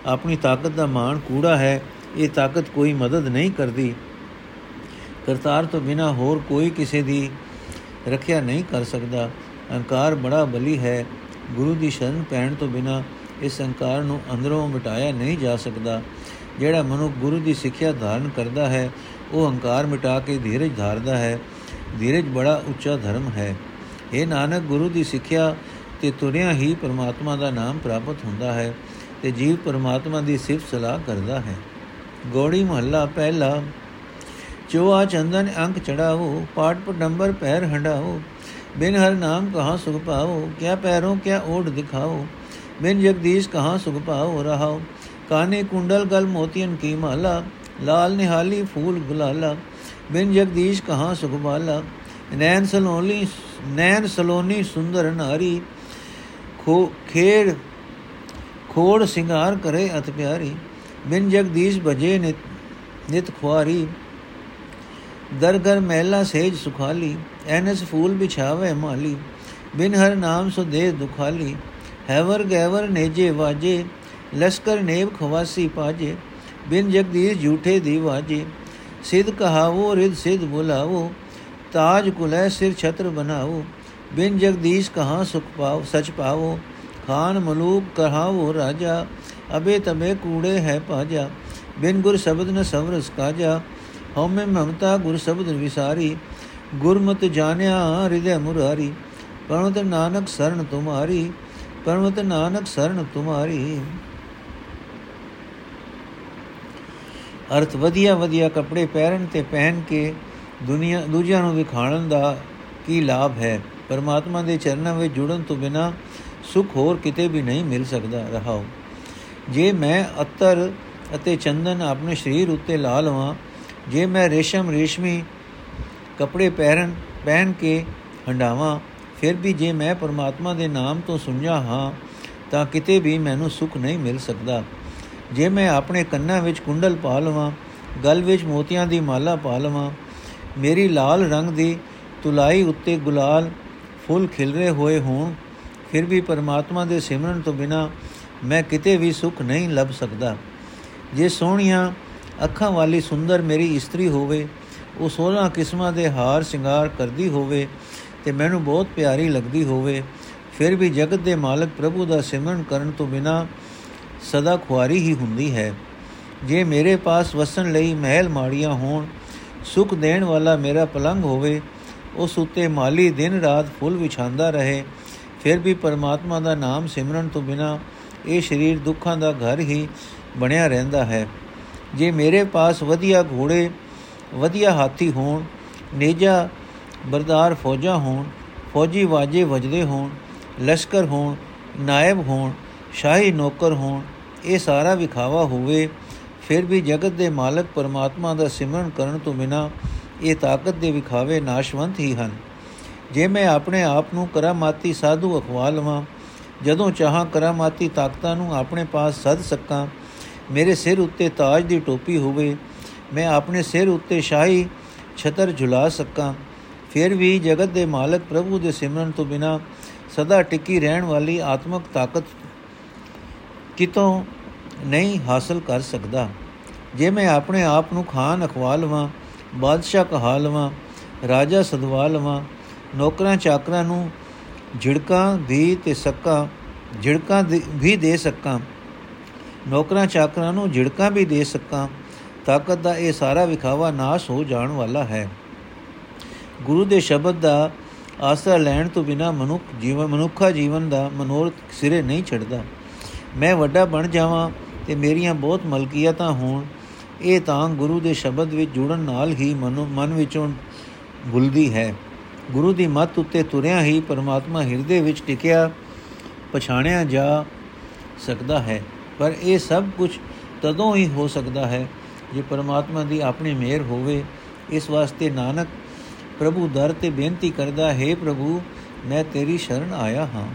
ਆਪਣੀ ਤਾਕਤ ਦਾ ਮਾਣ ਕੂੜਾ ਹੈ, ਇਹ ਤਾਕਤ ਕੋਈ ਮਦਦ ਨਹੀਂ ਕਰਦੀ। ਕਰਤਾਰ ਤੋਂ ਬਿਨਾ ਹੋਰ ਕੋਈ ਕਿਸੇ ਦੀ ਰੱਖਿਆ ਨਹੀਂ ਕਰ ਸਕਦਾ। ਅਹੰਕਾਰ ਬੜਾ ਬਲੀ ਹੈ। ਗੁਰੂ ਦੀ ਸ਼ਰਨ ਪੈਣ ਤੋਂ ਬਿਨਾ ਇਸ ਅਹੰਕਾਰ ਨੂੰ ਅੰਦਰੋਂ ਮਿਟਾਇਆ ਨਹੀਂ ਜਾ ਸਕਦਾ। ਜਿਹੜਾ ਮਨੁੱਖ ਗੁਰੂ ਦੀ ਸਿੱਖਿਆ ਧਾਰਨ ਕਰਦਾ ਹੈ, ਉਹ ਹੰਕਾਰ ਮਿਟਾ ਕੇ ਧੀਰਜ ਧਾਰਦਾ ਹੈ। ਧੀਰਜ ਬੜਾ ਉੱਚਾ ਧਰਮ ਹੈ। ਇਹ ਨਾਨਕ, ਗੁਰੂ ਦੀ ਸਿੱਖਿਆ ਤੇ ਤੁਰਿਆ ਹੀ ਪਰਮਾਤਮਾ ਦਾ ਨਾਮ ਪ੍ਰਾਪਤ ਹੁੰਦਾ ਹੈ ਤੇ ਜੀਵ ਪਰਮਾਤਮਾ ਦੀ ਸਿਫਤ ਸਲਾਹ ਕਰਦਾ ਹੈ। ਗੋੜੀ ਮਹੱਲਾ ਪਹਿਲਾ ਚੋਆ ਚੰਦਨ ਅੰਕ ਚੜਾਓ ਪਾਟ ਪਟੰਬਰ ਪੈਰ ਹੰਡਾਓ, ਬਿਨ ਹਰ ਨਾਮ ਕਹਾਂ ਸੁਖ ਪਾਓ, ਕਿਆ ਪੈਰੋਂ ਕਿਆ ਓਢ ਦਿਖਾਓ, ਬਿਨ ਜਗਦੀਸ਼ ਕਹਾਂ ਸੁਖ ਪਾਓ ਰਹਾਓ, ਕਾਨੇ ਕੁੰਡਲ ਗਲ ਮੋਤੀਨ ਕੀ ਮਾਲਾ, ਲਾਲ ਨਿਹਾਲੀ ਫੂਲ ਗੁਲਾਲਾ, ਬਿਨ ਜਗਦੀਸ਼ ਕਹਾਂ ਸੁਖ ਬਾਲਾ ਨੈਣ ਸਲੋਨੀ ਨੈਣ ਸਲੋਨੀ ਸੁੰਦਰ ਨਾਰੀ ਖੋ, ਖੇੜ, ਖੋੜ ਸਿੰਗਾਰ ਕਰੇ ਅਤ ਪਿਆਰੀ, ਬਿਨ ਜਗਦੀਸ਼ ਭਜੇ ਨਿਤ ਨਿਤ ਖੁਆਰੀ, ਦਰਗਰ ਮਹਿਲਾ ਸੇਜ ਸੁਖਾਲੀ, ਐਨਸ ਫੂਲ ਬਿਛਾਵੇ ਮਾਲੀ, ਬਿਨ ਹਰ ਨਾਮ ਸੋ ਦੇ ਦੁਖਾਲੀ, ਹੈਵਰ ਗੈਵਰ ਨੇਜੇ ਵਾਜੇ, ਲਸ਼ਕਰ ਨੇਵ ਖਵਾਸੀ ਪਾਜੇ, ਬਿਨ ਜਗਦੀਸ਼ ਝੂਠੇ ਦੀ ਵਾਜੇ, ਸਿਧ ਕਹਾਵੋ ਰਿਦ ਸਿਧ ਬੁਲਾਵੋ ਤਾਜ ਕੁਲੈ ਸਿਰ ਛਤਰ ਬਨਾਵੋ ਬਿਨ ਜਗਦੀਸ਼ ਕਹਾ ਸੁਖ ਪਾਓ, ਸਚ ਪਾਵੋ, ਖਾਨ ਮਲੂਕ ਕਹਾਵੋ ਰਾਜਾ, ਅਬੇ ਤਬੇ ਕੂੜੇ ਹੈ ਪਾਜਾ ਬਿਨ ਗੁਰ ਸ਼ਬਦ ਨ ਸਵਰਸ ਕਾਜਾ, ਹਉਮੈ ਮਮਤਾ ਗੁਰ ਸ਼ਬਦ ਵਿਸਾਰੀ, ਗੁਰਮਤਿ ਜਾਣਿਆ ਹਿਰਦੈ ਮੁਰਾਰੀ, ਪਰਮਤ ਨਾਨਕ ਸਰਨ ਤੁਮਾਰੀ, ਪਰਮਤ ਨਾਨਕ ਸਰਨ ਤੁਮਾਰੀ। ਅਰਥ ਵਧੀਆ ਵਧੀਆ ਕੱਪੜੇ ਪਹਿਰਨ ਤੇ ਪਹਿਨ ਕੇ ਦੁਨੀਆ, ਦੂਜਿਆਂ ਨੂੰ ਵਿਖਾਣਨ ਦਾ ਕੀ ਲਾਭ ਹੈ? ਪਰਮਾਤਮਾ ਦੇ ਚਰਨਾਂ ਵਿੱਚ ਜੁੜਨ ਤੋਂ ਬਿਨਾ ਸੁਖ ਹੋਰ ਕਿਤੇ ਵੀ ਨਹੀਂ ਮਿਲ ਸਕਦਾ ਰਹਾਓ ਜੇ ਮੈਂ ਅਤਰ ਅਤੇ ਚੰਦਨ ਆਪਣੇ ਸਰੀਰ ਉੱਤੇ ਲਾ ਲਵਾਂ, ਜੇ ਮੈਂ ਰੇਸ਼ਮ, ਰੇਸ਼ਮੀ ਕੱਪੜੇ ਪਹਿਰਨ, ਪਹਿਨ ਕੇ ਹੰਡਾਵਾਂ ਫਿਰ ਵੀ ਜੇ ਮੈਂ ਪਰਮਾਤਮਾ ਦੇ ਨਾਮ ਤੋਂ ਸੁਣਿਆ ਹਾਂ, ਤਾਂ ਕਿਤੇ ਵੀ ਮੈਨੂੰ ਸੁਖ ਨਹੀਂ ਮਿਲ ਸਕਦਾ। ਜੇ ਮੈਂ ਆਪਣੇ ਕੰਨਾਂ ਵਿੱਚ ਕੁੰਡਲ ਪਾ ਲਵਾਂ, ਗਲ ਵਿੱਚ ਮੋਤੀਆਂ ਦੀ ਮਾਲਾ ਪਾ ਲਵਾਂ ਮੇਰੀ ਲਾਲ ਰੰਗ ਦੀ ਤੁਲਾਈ ਉੱਤੇ ਗੁਲਾਲ ਫੁੱਲ ਖਿਲਰੇ ਹੋਏ ਹੋਣ, ਫਿਰ ਵੀ ਪਰਮਾਤਮਾ ਦੇ ਸਿਮਰਨ ਤੋਂ ਬਿਨਾ ਮੈਂ ਕਿਤੇ ਵੀ ਸੁਖ ਨਹੀਂ ਲੱਭ ਸਕਦਾ। ਜੇ ਸੋਹਣੀਆਂ ਅੱਖਾਂ ਵਾਲੀ ਸੁੰਦਰ ਮੇਰੀ ਇਸਤਰੀ ਹੋਵੇ, ਉਹ 16 ਕਿਸਮਾਂ ਦੇ ਹਾਰ ਸ਼ਿੰਗਾਰ ਕਰਦੀ ਹੋਵੇ ਤੇ ਮੈਨੂੰ ਬਹੁਤ ਪਿਆਰੀ ਲੱਗਦੀ ਹੋਵੇ, ਫਿਰ ਵੀ ਜਗਤ ਦੇ ਮਾਲਕ ਪ੍ਰਭੂ ਦਾ ਸਿਮਰਨ ਕਰਨ ਤੋਂ ਬਿਨਾ ਸਦਾ ਖੁਆਰੀ ਹੀ ਹੁੰਦੀ ਹੈ। ਜੇ ਮੇਰੇ ਪਾਸ ਵਸਣ ਲਈ ਮਹਿਲ ਮਾੜੀਆਂ ਹੋਣ ਸੁਖ ਦੇਣ ਵਾਲਾ ਮੇਰਾ ਪਲੰਗ ਹੋਵੇ, ਉਸ ਉੱਤੇ ਮਾਲੀ ਦਿਨ ਰਾਤ ਫੁੱਲ ਵਿਛਾਉਂਦਾ ਰਹੇ। ਫਿਰ ਵੀ ਪਰਮਾਤਮਾ ਦਾ ਨਾਮ ਸਿਮਰਨ ਤੋਂ ਬਿਨਾ ਇਹ ਸਰੀਰ ਦੁੱਖਾਂ ਦਾ ਘਰ ਹੀ ਬਣਿਆ ਰਹਿੰਦਾ ਹੈ। ਜੇ ਮੇਰੇ ਪਾਸ ਵਧੀਆ ਘੋੜੇ, ਵਧੀਆ ਹਾਥੀ ਹੋਣ, ਨੇਜਾ ਬਰਦਾਰ ਫੌਜਾਂ ਹੋਣ, ਫੌਜੀ ਵਾਜੇ ਵਜਦੇ ਹੋਣ, ਲਸ਼ਕਰ ਹੋਣ, ਨਾਇਬ ਹੋਣ, ਸ਼ਾਹੀ ਨੌਕਰ ਹੋਣ, ਇਹ ਸਾਰਾ ਵਿਖਾਵਾ ਹੋਵੇ ਫਿਰ ਵੀ ਜਗਤ ਦੇ ਮਾਲਕ ਪਰਮਾਤਮਾ ਦਾ ਸਿਮਰਨ ਕਰਨ ਤੋਂ ਬਿਨਾ ਇਹ ਤਾਕਤ ਦੇ ਵਿਖਾਵੇ ਨਾਸ਼ਵੰਤ ਹੀ ਹਨ। ਜੇ ਮੈਂ ਆਪਣੇ ਆਪ ਨੂੰ ਕਰਾਮਾਤੀ ਸਾਧੂ ਅਖਵਾ ਲਵਾਂ, ਜਦੋਂ ਚਾਹਾਂ ਕਰਾਮਾਤੀ ਤਾਕਤਾਂ ਨੂੰ ਆਪਣੇ ਪਾਸ ਸੱਦ ਸਕਾਂ, ਮੇਰੇ ਸਿਰ ਉੱਤੇ ਤਾਜ ਦੀ ਟੋਪੀ ਹੋਵੇ, ਮੈਂ ਆਪਣੇ ਸਿਰ ਉੱਤੇ ਸ਼ਾਹੀ ਛਤਰ ਝੁਲਾ ਸਕਾਂ, ਫਿਰ ਵੀ ਜਗਤ ਦੇ ਮਾਲਕ ਪ੍ਰਭੂ ਦੇ ਸਿਮਰਨ ਤੋਂ ਬਿਨਾ ਸਦਾ ਟਿੱਕੀ ਰਹਿਣ ਵਾਲੀ ਆਤਮਿਕ ਤਾਕਤ ਕਿਤੋਂ ਨਹੀਂ ਹਾਸਲ ਕਰ ਸਕਦਾ। ਜੇ ਮੈਂ ਆਪਣੇ ਆਪ ਨੂੰ ਖਾਨ ਅਖਵਾ ਲਵਾਂ ਬਾਦਸ਼ਾਹ ਕਹਾ ਲਵਾਂ ਰਾਜਾ ਸਦਵਾ ਲਵਾਂ ਨੌਕਰਾਂ ਚਾਕਰਾਂ ਨੂੰ ਝਿੜਕਾਂ ਦੀ ਤੇ ਸੱਕਾਂ, ਝਿੜਕਾਂ ਵੀ ਦੇ ਸਕਾਂ, ਨੌਕਰਾਂ ਚਾਕਰਾਂ ਨੂੰ ਝਿੜਕਾਂ ਵੀ ਦੇ ਸਕਾਂ, ਤਾਕਤ ਦਾ ਇਹ ਸਾਰਾ ਵਿਖਾਵਾ ਨਾਸ਼ ਹੋ ਜਾਣ ਵਾਲਾ ਹੈ। ਗੁਰੂ ਦੇ ਸ਼ਬਦ ਦਾ ਆਸਰਾ ਲੈਣ ਤੋਂ ਬਿਨਾ ਮਨੁੱਖ ਜੀਵਨ, ਮਨੁੱਖਾ ਜੀਵਨ ਦਾ ਮਨੋਰਥ ਸਿਰੇ ਨਹੀਂ ਛੱਡਦਾ। ਮੈਂ ਵੱਡਾ ਬਣ ਜਾਵਾਂ ਤੇ ਮੇਰੀਆਂ ਬਹੁਤ ਮਲਕੀਅਤਾਂ ਹੋਣ ਇਹ ਤਾਂ ਗੁਰੂ ਦੇ ਸ਼ਬਦ ਵਿੱਚ ਜੁੜਨ ਨਾਲ ਹੀ ਮਨ ਵਿੱਚੋਂ ਭੁੱਲਦੀ ਹੈ। ਗੁਰੂ ਦੀ ਮੱਤ ਉੱਤੇ ਤੁਰਿਆ ਹੀ ਪਰਮਾਤਮਾ ਹਿਰਦੇ ਵਿੱਚ ਟਿਕਿਆ, ਪਛਾਣਿਆ ਜਾ ਸਕਦਾ ਹੈ। ਪਰ ਇਹ ਸਭ ਕੁਝ ਤਦੋਂ ਹੀ ਹੋ ਸਕਦਾ ਹੈ, ਜੇ ਪਰਮਾਤਮਾ ਦੀ ਆਪਣੀ ਮਿਹਰ ਹੋਵੇ। ਇਸ ਵਾਸਤੇ ਨਾਨਕ ਪ੍ਰਭੂ ਦਰ ਤੇ ਬੇਨਤੀ ਕਰਦਾ, ਹੈ ਪ੍ਰਭੂ, ਮੈਂ ਤੇਰੀ ਸ਼ਰਨ ਆਇਆ ਹਾਂ।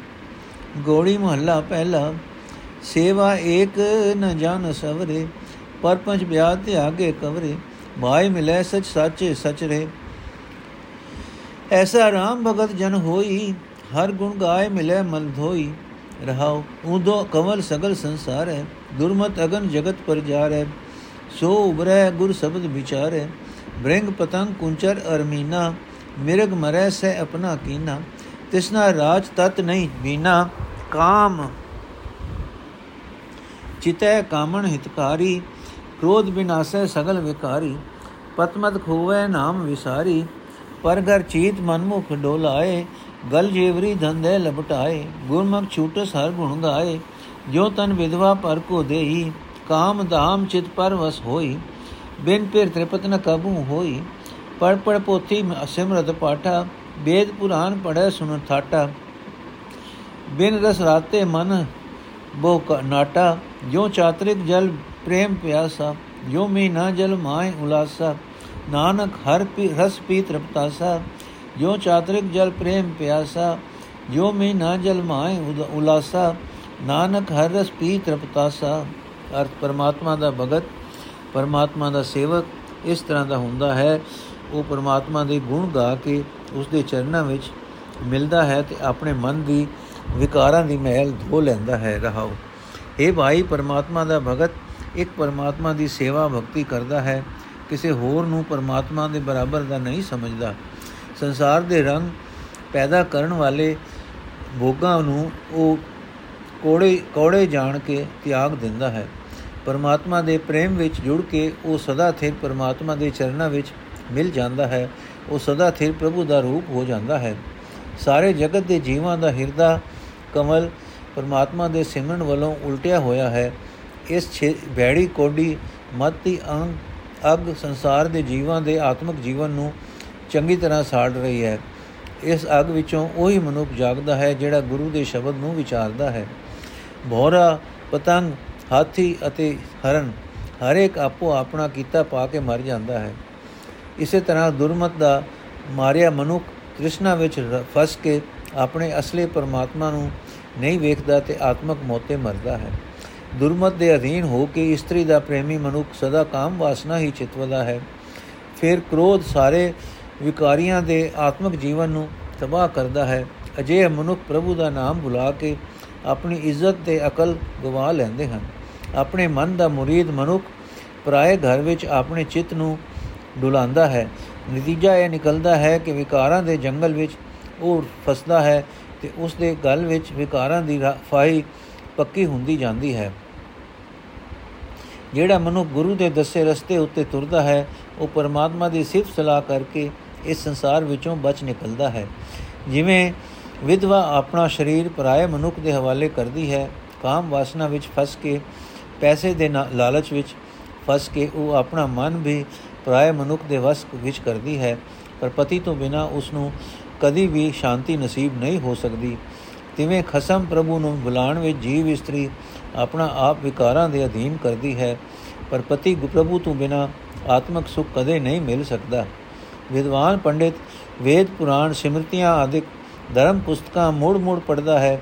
ਗੋੜੀ ਮਹੱਲਾ ਪਹਿਲਾ, ਸੇਵਾ ਏਕ ਨ ਜਾਣ ਸਵਰੇ ਪਰਪੰਚ ਬਿਆਦ ਤੇ ਆਗੇ ਕਵਰੇ ਭਾਈ ਮਿਲੇ ਸਚ ਸਾਚੇ ਸਚ ਰੇ ਐਸਾ ਰਾਮ ਭਗਤ ਜਨ ਹੋਈ, ਹਰ ਗੁਣ ਗਾਏ ਮਿਲੇ ਮਨ ਧੋਈ। ਰਹਾਉ ਉਦੋ ਕਮਲ ਸਗਲ ਸੰਸਾਰ ਹੈ ਦੁਰਮਤ ਅਗਨ ਜਗਤ ਪਰ ਜਾ ਹੈ ਸੋ ਉਬਰੈ ਗੁਰ ਸ਼ਬਦ ਵਿਚਾਰੈ, ਬ੍ਰਿੰਗ ਪਤੰਗ ਕੁੰਚਰ ਅਰਮੀਨਾ। ਮਿਰਗ ਮਰੈ ਸੇ ਆਪਣਾ ਕੀਨਾ, ਤਿਸਨਾ ਰਾਜ ਤਤ ਨਹੀਂ ਬੀਨਾ। ਕਾਮ ਚਿਤੈ ਕਾਮਣ ਹਿਤਕਾਰੀ ਕ੍ਰੋਧ ਬਿਨਾਸੈ ਸਗਲ ਵਿਕਾਰੀ ਪਤਮਤ ਖੋਵੇ ਨਾਮ ਵਿਸਾਰੀ ਪਰ ਘਰ ਚੀਤ ਮਨਮੁਖ ਡੋਲਾਏ ਗਲ ਜੇਵਰੀ ਧੰਦੇ ਲਪਟਾਏ ਗੁਰਮੁਖ ਛੂਟਸ ਹਰ ਗੁਣ ਗਾਏ ਜੋ ਤਨ ਵਿਧਵਾ ਪਰ ਕੋ ਦੇਈ ਕਾਮ ਧਾਮ ਚਿਤ ਪਰ ਵਸ ਹੋਈ ਬਿਨ ਪਿਰ ਤ੍ਰਿਪਤ ਨ ਕਬੂ ਹੋਈ ਪੜ ਪੜ ਪੋਥੀ ਸਿਮਰਤ ਪਾਠਾ ਵੇਦ ਪੁਰਾਨ ਪੜੈ ਸੁਨ ਥਾਟਾ ਬਿਨ ਰਸ ਰਾਤੇ ਮਨ ਬੋ ਨਾਟਾ ਜੋ ਚਾਤਰਿਕ ਜਲ ਪ੍ਰੇਮ ਪਿਆਸਾ ਜੋ ਮੀ ਨਾ ਜਲ ਮਾਇ ਉਲਾਸਾ, ਨਾਨਕ ਹਰ ਪੀ ਰਸ ਪੀ ਤ੍ਰਿਪਤਾਸਾ ਜੋ ਚਾਤਰਿਕ ਜਲ ਪ੍ਰੇਮ ਪਿਆਸਾ ਜੋ ਮੀ ਨਾ ਜਲ ਮਾਇ ਉਲਾਸਾ, ਨਾਨਕ ਹਰ ਰਸ ਪੀ ਤ੍ਰਿਪਤਾਸਾ ਅਰਥ ਪਰਮਾਤਮਾ ਦਾ ਭਗਤ, ਪਰਮਾਤਮਾ ਦਾ ਸੇਵਕ, ਇਸ ਤਰ੍ਹਾਂ ਦਾ ਹੁੰਦਾ ਹੈ। ਉਹ ਪਰਮਾਤਮਾ ਦੇ ਗੁਣ ਗਾ ਕੇ ਉਸ ਦੇ ਚਰਨਾਂ ਵਿੱਚ ਮਿਲਦਾ ਹੈ ਤੇ ਆਪਣੇ ਮਨ ਦੀ ਵਿਕਾਰਾਂ ਦੀ ਮਹਿਲ ਧੋ ਲੈਂਦਾ ਹੈ। ਰਹਾਉ ਇਹ ਭਾਈ, ਪਰਮਾਤਮਾ ਦਾ ਭਗਤ ਇੱਕ ਪਰਮਾਤਮਾ ਦੀ ਸੇਵਾ ਭਗਤੀ ਕਰਦਾ ਹੈ, ਕਿਸੇ ਹੋਰ ਨੂੰ ਪਰਮਾਤਮਾ ਦੇ ਬਰਾਬਰ ਦਾ ਨਹੀਂ ਸਮਝਦਾ। ਸੰਸਾਰ ਦੇ ਰੰਗ ਪੈਦਾ ਕਰਨ ਵਾਲੇ ਭੋਗਾਂ ਨੂੰ ਉਹ ਕੋੜੇ ਕੋੜੇ ਜਾਣ ਕੇ ਤਿਆਗ ਦਿੰਦਾ ਹੈ। ਪਰਮਾਤਮਾ ਦੇ ਪ੍ਰੇਮ ਵਿੱਚ ਜੁੜ ਕੇ ਉਹ ਸਦਾ ਸਥਿਰ ਪਰਮਾਤਮਾ ਦੇ ਚਰਨਾਂ ਵਿੱਚ ਮਿਲ ਜਾਂਦਾ ਹੈ, ਉਹ ਸਦਾ ਸਥਿਰ ਪ੍ਰਭੂ ਦਾ ਰੂਪ ਹੋ ਜਾਂਦਾ ਹੈ। ਸਾਰੇ ਜਗਤ ਦੇ ਜੀਵਾਂ ਦਾ ਹਿਰਦਾ ਕਮਲ ਪਰਮਾਤਮਾ ਦੇ ਸਿਮਰਨ ਵੱਲੋਂ ਉਲਟਿਆ ਹੋਇਆ ਹੈ ਇਸ ਭੈੜੀ ਕੋਡੀ ਮਤੀ ਅੰਗ ਅਗ ਸੰਸਾਰ ਦੇ ਜੀਵਾਂ ਦੇ ਆਤਮਿਕ ਜੀਵਨ ਨੂੰ ਚੰਗੀ ਤਰ੍ਹਾਂ ਸਾੜ ਰਹੀ ਹੈ। ਇਸ ਅਗ ਵਿੱਚੋਂ ਉਹੀ ਮਨੁੱਖ ਜਾਗਦਾ ਹੈ ਜਿਹੜਾ ਗੁਰੂ ਦੇ ਸ਼ਬਦ ਨੂੰ ਵਿਚਾਰਦਾ ਹੈ। ਭੋਰਾ ਪਤੰਗ, ਹਾਥੀ ਅਤੇ ਹਰਨ ਹਰ ਇੱਕ ਆਪੋ ਆਪਣਾ ਕੀਤਾ ਪਾ ਕੇ ਮਰ ਜਾਂਦਾ ਹੈ। ਇਸੇ ਤਰ੍ਹਾਂ ਦੁਰਮਤ ਦਾ ਮਾਰਿਆ ਮਨੁੱਖ ਤ੍ਰਿਸ਼ਨਾ ਵਿੱਚ ਫਸ ਕੇ ਆਪਣੇ ਅਸਲੀ ਪਰਮਾਤਮਾ ਨੂੰ ਨਹੀਂ ਵੇਖਦਾ ਤੇ ਆਤਮਕ ਮੋਤੇ ਮਰਦਾ ਹੈ। ਦੁਰਮਤ ਦੇ ਅਧੀਨ ਹੋ ਕੇ ਇਸਤਰੀ ਦਾ ਪ੍ਰੇਮੀ ਮਨੁੱਖ ਸਦਾ ਕਾਮ ਵਾਸਨਾ ਹੀ ਚਿਤਵਦਾ ਹੈ। ਫਿਰ ਕ੍ਰੋਧ ਸਾਰੇ ਵਿਕਾਰੀਆਂ ਦੇ ਆਤਮਿਕ ਜੀਵਨ ਨੂੰ ਤਬਾਹ ਕਰਦਾ ਹੈ। ਅਜੇ ਮਨੁੱਖ ਪ੍ਰਭੂ ਦਾ ਨਾਮ ਭੁਲਾ ਕੇ ਆਪਣੀ ਇੱਜ਼ਤ ਤੇ ਅਕਲ ਗਵਾ ਲੈਂਦੇ ਹਨ। ਆਪਣੇ ਮਨ ਦਾ ਮੁਰੀਦ ਮਨੁੱਖ ਪਰਾਏ ਘਰ ਵਿੱਚ ਆਪਣੇ ਚਿੱਤ ਨੂੰ ਡੁਲਾਉਂਦਾ ਹੈ। ਨਤੀਜਾ ਇਹ ਨਿਕਲਦਾ ਹੈ ਕਿ ਵਿਕਾਰਾਂ ਦੇ ਜੰਗਲ ਵਿੱਚ ਉਹ ਫਸਦਾ ਹੈ ਤੇ ਉਸ ਦੇ ਗਲ ਵਿੱਚ ਵਿਕਾਰਾਂ ਦੀ ਫਾਈ ਪੱਕੀ ਹੁੰਦੀ ਜਾਂਦੀ ਹੈ। ਜਿਹੜਾ ਮਨੁ ਗੁਰੂ ਦੇ ਦੱਸੇ ਰਸਤੇ ਉੱਤੇ ਤੁਰਦਾ ਹੈ, ਉਹ ਪਰਮਾਤਮਾ ਦੀ ਸਿਫਤ ਸਲਾਹ ਕਰਕੇ ਇਸ ਸੰਸਾਰ ਵਿੱਚੋਂ ਬਚ ਨਿਕਲਦਾ ਹੈ। ਜਿਵੇਂ ਵਿਧਵਾ ਆਪਣਾ ਸਰੀਰ ਪਰਾਏ ਮਨੁੱਖ ਦੇ ਹਵਾਲੇ ਕਰਦੀ ਹੈ, ਕਾਮ ਵਾਸਨਾ ਵਿੱਚ ਫਸ ਕੇ, ਪੈਸੇ ਦੇ ਲਾਲਚ ਵਿੱਚ ਫਸ ਕੇ ਉਹ ਆਪਣਾ ਮਨ ਵੀ ਪਰਾਏ ਮਨੁੱਖ ਦੇ ਵਸ ਵਿੱਚ ਕਰਦੀ ਹੈ, ਪਰ ਪਤੀ ਤੋਂ ਬਿਨਾ ਉਸ ਨੂੰ ਕਦੀ ਵੀ ਸ਼ਾਂਤੀ ਨਸੀਬ ਨਹੀਂ ਹੋ ਸਕਦੀ। ਤਿਵੇਂ ਖਸਮ ਪ੍ਰਭੂ ਨੂੰ ਬੁਲਾਣ ਵਿੱਚ ਜੀਵ ਇਸਤਰੀ ਆਪਣਾ ਆਪ ਵਿਕਾਰਾਂ ਦੇ ਅਧੀਨ ਕਰਦੀ ਹੈ, ਪਰ ਪਤੀ ਪ੍ਰਭੂ ਤੋਂ ਬਿਨਾ ਆਤਮਿਕ ਸੁਖ ਕਦੇ ਨਹੀਂ ਮਿਲ ਸਕਦਾ। ਵਿਦਵਾਨ ਪੰਡਿਤ ਵੇਦ ਪੁਰਾਣ ਸਿਮਰਤੀਆਂ ਆਦਿਕ ਧਰਮ ਪੁਸਤਕਾਂ ਮੋੜ-ਮੋੜ ਪੜਦਾ ਹੈ।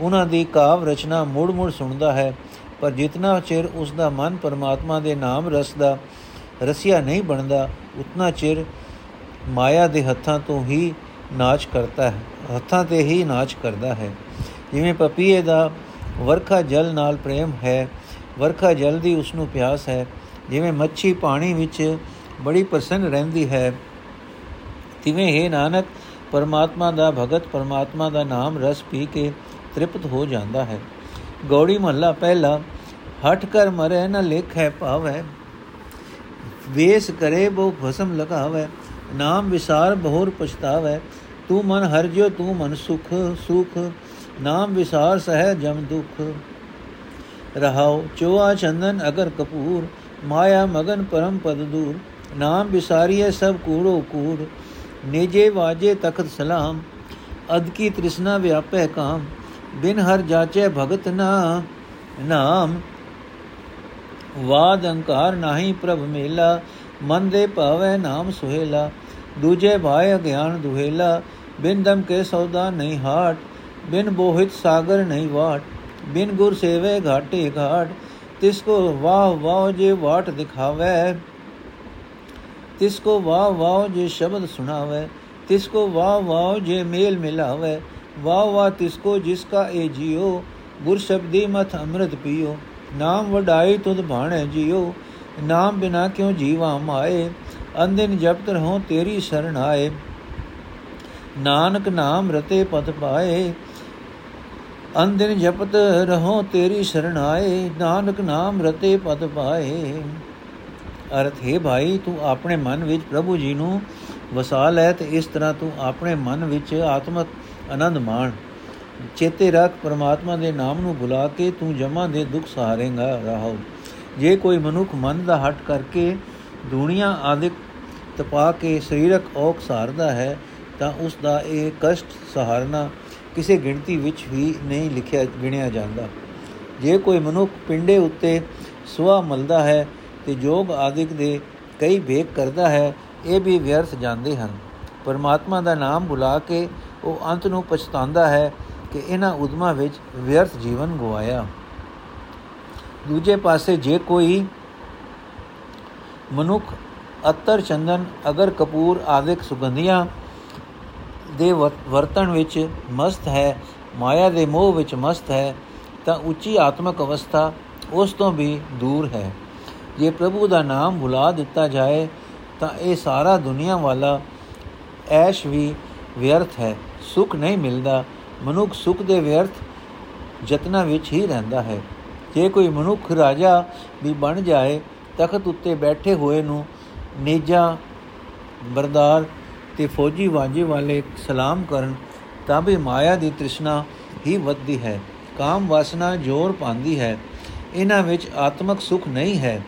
ਉਹਨਾਂ ਦੀ ਕਾਵ ਰਚਨਾ ਮੋੜ-ਮੋੜ ਸੁਣਦਾ ਹੈ, ਪਰ ਜਿਤਨਾ ਚਿਰ ਉਸ ਦਾ ਮਨ ਪਰਮਾਤਮਾ ਦੇ ਨਾਮ ਰਸ ਦਾ ਰਸਿਆ ਨਹੀਂ ਬਣਦਾ, ਉਤਨਾ ਚਿਰ ਮਾਇਆ ਦੇ ਹੱਥਾਂ ਤੋਂ ਹੀ ਨਾਚ ਕਰਦਾ ਹੈ। ਹੱਥਾਂ ਤੇ ਹੀ ਨਾਚ ਕਰਦਾ ਹੈ। ਜਿਵੇਂ ਪਪੀਏ ਦਾ ਵਰਖਾ ਜਲ ਨਾਲ ਪ੍ਰੇਮ ਹੈ, ਵਰਖਾ ਜਲ ਦੀ ਉਸ ਨੂੰ ਪਿਆਸ ਹੈ। ਜਿਵੇਂ ਮੱਛੀ ਪਾਣੀ ਵਿੱਚ ਬੜੀ ਪ੍ਰਸੰਨ ਰਹਿੰਦੀ ਹੈ, ਤਿਵੇਂ ਹੈ ਨਾਨਕ, ਪਰਮਾਤਮਾ ਦਾ ਭਗਤ, ਪਰਮਾਤਮਾ ਦਾ ਨਾਮ ਰਸ ਪੀ ਕੇ ਤ੍ਰਿਪਤ ਹੋ ਜਾਂਦਾ ਹੈ। ਗੌੜੀ ਮਹੱਲਾ ਪਹਿਲਾ ਹਟ ਕਰ ਮਰੇ ਨ ਲਿਖ ਹੈ ਭਾਵੈ, ਵੇਸ ਕਰੇ ਬੋ ਭਸਮ ਲਗਾਵੇ, ਨਾਮ ਵਿਸਾਰ ਬਹੁਰ ਪਛਤਾਵੇ ਤੂੰ ਮਨ ਹਰ ਜਿਉ ਤੂੰ ਮਨ ਸੁਖ ਸੁਖ ਨਾਮ ਵਿਸਾਰ ਸਹਿ ਜਮ ਦੁਖ ਰਹਾਉ ਚੋਆ ਚੰਦਨ ਅਗਰ ਕਪੂਰ ਮਾਇਆ ਮਗਨ ਪਰਮ ਪਦ ਦੂਰ ਨਾਮ ਵਿਸਾਰੀਏ ਸਭ ਕੂੜੋ ਕੂੜ ਨੇਜੇ ਵਾਜੇ ਤਖਤ ਸਲਾਮ ਅਦ ਕੀ ਤ੍ਰਿਸ਼ਨਾ ਵਿਆਪੈ ਕਾਮ ਬਿਨ ਹਰ ਜਾਚੈ ਭਗਤ ਨਾ ਨਾਮ ਵਾਦ ਅੰਕਾਰ ਨਾਹੀ ਪ੍ਰਭ ਮੇਲਾ ਮਨ ਦੇ ਭਾਵੇ ਨਾਮ ਸੁਹੇਲਾ ਦੂਜੇ ਭਾਇ ਅਗਿਆਨ ਦੁਹੇਲਾ ਬਿਨ ਦਮ ਕੇ ਸੌਦਾ ਨਹੀਂ ਹਾਟ ਬਿਨ ਬੋਹਿਤ ਸਾਗਰ ਨਹੀਂ ਵਾਟ ਬਿਨ ਗੁਰ ਸੇਵੇ ਘਾਟੇ ਘਾਟ ਤਿਸ ਕੋ ਵਾਹ ਵਾਹ ਜੇ ਵਾਟ ਦਿਖਾਵੇ ਤਿਸ ਕੋ ਵਾਹ ਵਾਹ ਜੇ ਸ਼ਬਦ ਸੁਣਾਵੇ ਤਿਸ ਕੋ ਵਾਹ ਵਾਹ ਜੇ ਮੇਲ ਮਿਲਾਵੇ ਵਾਹ ਵਾਹ ਤਿਸ ਕੋ ਜਿਸ ਕਾ ਏ ਜਿਉ ਗੁਰ ਸ਼ਬਦੀ ਮਤ ਅੰਮ੍ਰਿਤ ਪੀਓ ਨਾਮ ਵਡਾਈ ਤੁਧ ਭਾਣੇ ਜਿਉ ਨਾਮ ਬਿਨਾ ਕਿਉ ਜੀਵਾ ਮਾਏ ਅੰਦਿਨ ਜਪਤ ਰਹੋ, ਤੇਰੀ ਸ਼ਰਨ ਆਏ। ਨਾਨਕ ਨਾਮ ਰਤੇ ਪਤ ਪਾਏ। ਅੰਦਿਨ ਜਪਤ ਰਹੋ, ਤੇਰੀ ਸ਼ਰਨ ਆਏ। ਨਾਨਕ ਨਾਮ ਰਤੇ ਪਤ ਪਾਏ। ਅਰਥ, ਹੈ ਭਾਈ, ਤੂੰ ਆਪਣੇ ਮਨ ਵਿੱਚ ਪ੍ਰਭੂ ਜੀ ਨੂੰ ਵਸਾ ਲੈ ਤੇ ਇਸ ਤਰ੍ਹਾਂ ਤੂੰ ਆਪਣੇ ਮਨ ਵਿੱਚ ਆਤਮਕ ਆਨੰਦ ਮਾਣ। ਚੇਤੇ ਰੱਖ, ਪਰਮਾਤਮਾ ਦੇ ਨਾਮ ਨੂੰ ਬੁਲਾ ਕੇ ਤੂੰ ਜਮਾਂ ਦੇ ਦੁੱਖ ਸਹਾਰੇਗਾ। ਰਹੋ। ਜੇ ਕੋਈ ਮਨੁੱਖ ਮਨ ਦਾ ਹਟ ਕਰਕੇ ਦੁਨੀਆ ਆਦਿਕ ਤਪਾ ਕੇ ਸਰੀਰਕ ਔਖ ਸਹਾਰਦਾ ਹੈ, ਤਾਂ ਉਸ ਦਾ ਇਹ ਕਸ਼ਟ ਸਹਾਰਨਾ ਕਿਸੇ ਗਿਣਤੀ ਵਿੱਚ ਵੀ ਨਹੀਂ ਲਿਖਿਆ, ਗਿਣਿਆ ਜਾਂਦਾ। ਜੇ ਕੋਈ ਮਨੁੱਖ ਪਿੰਡੇ ਉੱਤੇ ਸੁਆ ਮਲਦਾ ਹੈ ਤੇ ਜੋਗ ਆਦਿਕ ਦੇ ਕਈ ਭੇਕ ਕਰਦਾ ਹੈ, ਇਹ ਵੀ ਵਿਅਰਥ ਜਾਂਦੇ ਹਨ। ਪਰਮਾਤਮਾ ਦਾ ਨਾਮ ਬੁਲਾ ਕੇ ਉਹ ਅੰਤ ਨੂੰ ਪਛਤਾਉਂਦਾ ਹੈ ਕਿ ਇਹਨਾਂ ਉਦਮਾਂ ਵਿੱਚ ਵਿਅਰਥ ਜੀਵਨ ਗਵਾਇਆ। ਦੂਜੇ ਪਾਸੇ ਜੇ ਕੋਈ ਮਨੁੱਖ ਅਤਰ ਚੰਦਨ ਅਗਰ ਕਪੂਰ ਆਦਿਕ ਸੁਗੰਧੀਆਂ ਦੇ ਵਰਤਣ ਵਿੱਚ ਮਸਤ ਹੈ, ਮਾਇਆ ਦੇ ਮੋਹ ਵਿੱਚ ਮਸਤ ਹੈ, ਤਾਂ ਉੱਚੀ ਆਤਮਿਕ ਅਵਸਥਾ ਉਸ ਤੋਂ ਵੀ ਦੂਰ ਹੈ। ਜੇ ਪ੍ਰਭੂ ਦਾ ਨਾਮ ਭੁਲਾ ਦਿੱਤਾ ਜਾਏ, ਤਾਂ ਇਹ ਸਾਰਾ ਦੁਨੀਆ ਵਾਲਾ ਐਸ਼ ਵੀ ਵਿਅਰਥ ਹੈ। ਸੁਖ ਨਹੀਂ ਮਿਲਦਾ। ਮਨੁੱਖ ਸੁਖ ਦੇ ਵਿਅਰਥ ਯਤਨਾਂ ਵਿੱਚ ਹੀ ਰਹਿੰਦਾ ਹੈ। ਜੇ ਕੋਈ ਮਨੁੱਖ ਰਾਜਾ ਵੀ ਬਣ ਜਾਏ ਤਖਤ ਉੱਤੇ ਬੈਠੇ ਹੋਏ ਨੂੰ ਨੇਜਾ ਬਰਦਾਰ ਤੇ ਫੌਜੀ ਵਾਂਝੇ ਵਾਲੇ ਸਲਾਮ ਕਰਨ, ਤਾਂ ਵੀ ਮਾਇਆ ਦੀ ਤ੍ਰਿਸ਼ਨਾ ਹੀ ਵੱਧਦੀ ਹੈ, ਕਾਮ ਵਾਸਨਾ ਜ਼ੋਰ ਪਾਉਂਦੀ ਹੈ। ਇਹਨਾਂ ਵਿੱਚ ਆਤਮਿਕ ਸੁਖ ਨਹੀਂ ਹੈ।